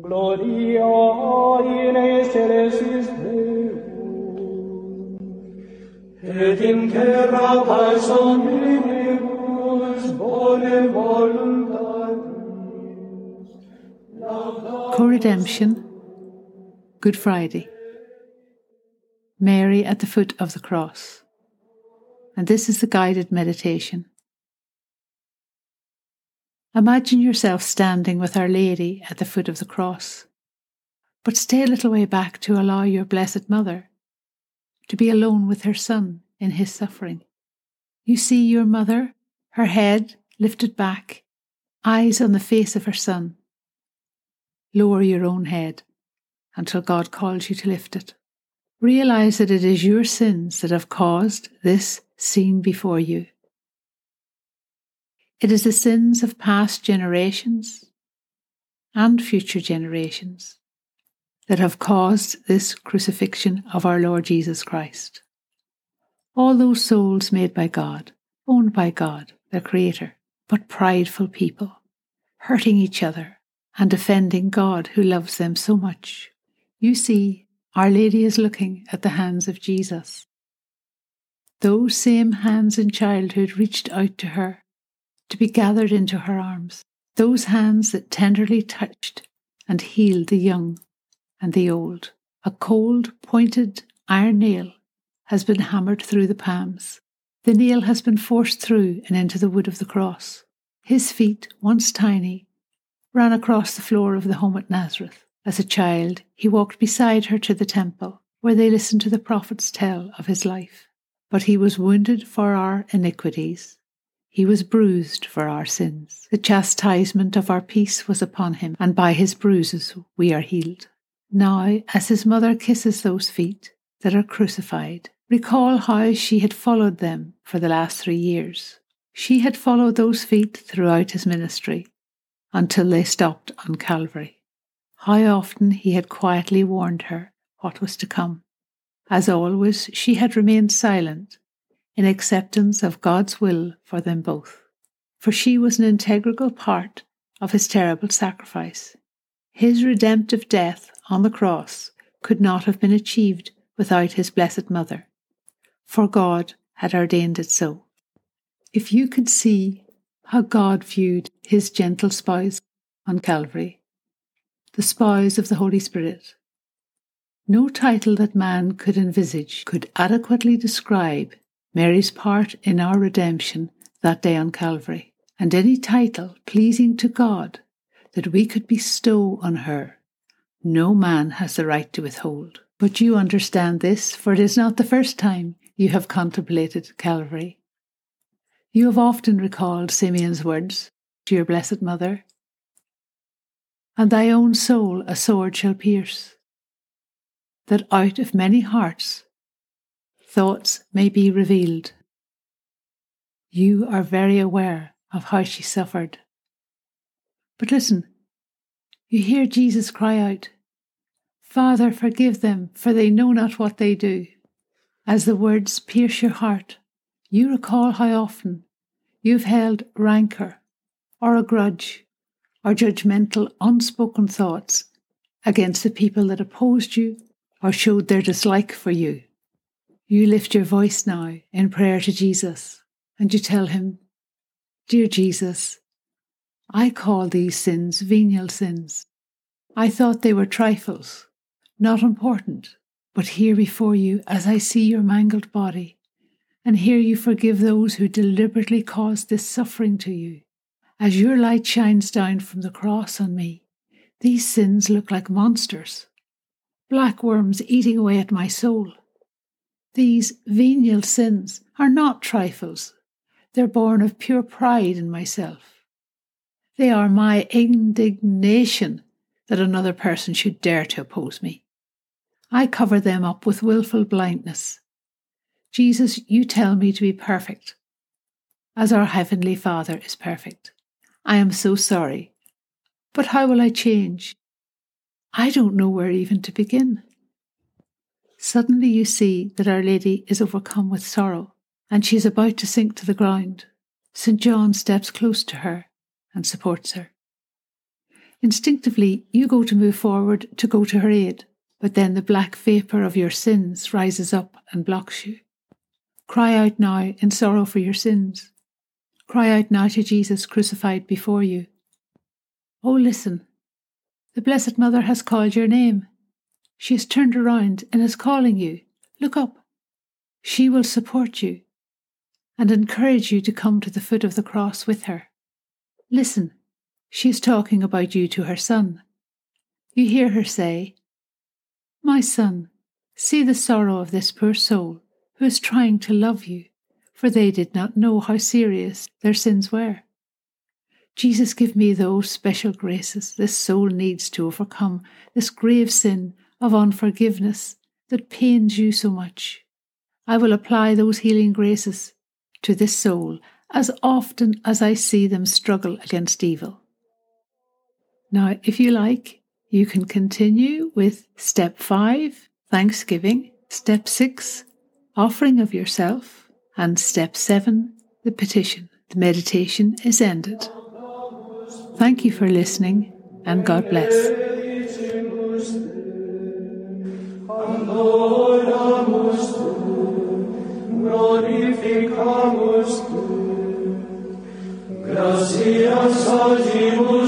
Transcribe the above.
Gloria in excelsis Deum, et in terra pars omnibus bone voluntatis. Co-redemption, Good Friday. Mary at the foot of the cross. And this is the guided meditation. Imagine yourself standing with Our Lady at the foot of the cross, but stay a little way back to allow your Blessed Mother to be alone with her Son in his suffering. You see your mother, her head lifted back, eyes on the face of her Son. Lower your own head until God calls you to lift it. Realize that it is your sins that have caused this scene before you. It is the sins of past generations and future generations that have caused this crucifixion of our Lord Jesus Christ. All those souls made by God, owned by God, their Creator, but prideful people, hurting each other and offending God who loves them so much. You see, Our Lady is looking at the hands of Jesus. Those same hands in childhood reached out to her to be gathered into her arms, those hands that tenderly touched and healed the young and the old. A cold, pointed iron nail has been hammered through the palms. The nail has been forced through and into the wood of the cross. His feet, once tiny, ran across the floor of the home at Nazareth. As a child, he walked beside her to the temple, where they listened to the prophets tell of his life. But he was wounded for our iniquities, he was bruised for our sins. The chastisement of our peace was upon him, and by his bruises we are healed. Now, as his mother kisses those feet that are crucified, recall how she had followed them for the last three years. She had followed those feet throughout his ministry until they stopped on Calvary. How often he had quietly warned her what was to come. As always, she had remained silent in acceptance of God's will for them both, for she was an integral part of his terrible sacrifice. His redemptive death on the cross could not have been achieved without his blessed mother, for God had ordained it so. If you could see how God viewed his gentle spouse on Calvary, the spouse of the Holy Spirit, no title that man could envisage could adequately describe Mary's part in our redemption that day on Calvary, and any title pleasing to God that we could bestow on her, no man has the right to withhold. But you understand this, for it is not the first time you have contemplated Calvary. You have often recalled Simeon's words to your blessed mother, and thy own soul a sword shall pierce, that out of many hearts thoughts may be revealed. You are very aware of how she suffered. But listen, you hear Jesus cry out, Father, forgive them, for they know not what they do. As the words pierce your heart, you recall how often you've held rancour or a grudge or judgmental, unspoken thoughts against the people that opposed you or showed their dislike for you. You lift your voice now in prayer to Jesus and you tell him, Dear Jesus, I call these sins venial sins. I thought they were trifles, not important, but here before you, as I see your mangled body, and here you forgive those who deliberately caused this suffering to you. As your light shines down from the cross on me, these sins look like monsters, black worms eating away at my soul. These venial sins are not trifles. They're born of pure pride in myself. They are my indignation that another person should dare to oppose me. I cover them up with wilful blindness. Jesus, you tell me to be perfect, as our Heavenly Father is perfect. I am so sorry. But how will I change? I don't know where even to begin. Suddenly you see that Our Lady is overcome with sorrow, and she is about to sink to the ground. St. John steps close to her and supports her. Instinctively, you go to move forward to go to her aid, but then the black vapour of your sins rises up and blocks you. Cry out now in sorrow for your sins. Cry out now to Jesus crucified before you. Oh, listen. The Blessed Mother has called your name. She has turned around and is calling you. Look up. She will support you and encourage you to come to the foot of the cross with her. Listen. She is talking about you to her son. You hear her say, My son, see the sorrow of this poor soul who is trying to love you, for they did not know how serious their sins were. Jesus, give me those special graces this soul needs to overcome this grave sin of unforgiveness that pains you so much. I will apply those healing graces to this soul as often as I see them struggle against evil. Now, if you like, you can continue with step five, thanksgiving, step six, offering of yourself, and step seven, the petition. The meditation is ended. Thank you for listening, and God bless. adoramus tu, glorificamus tu, gracias agimus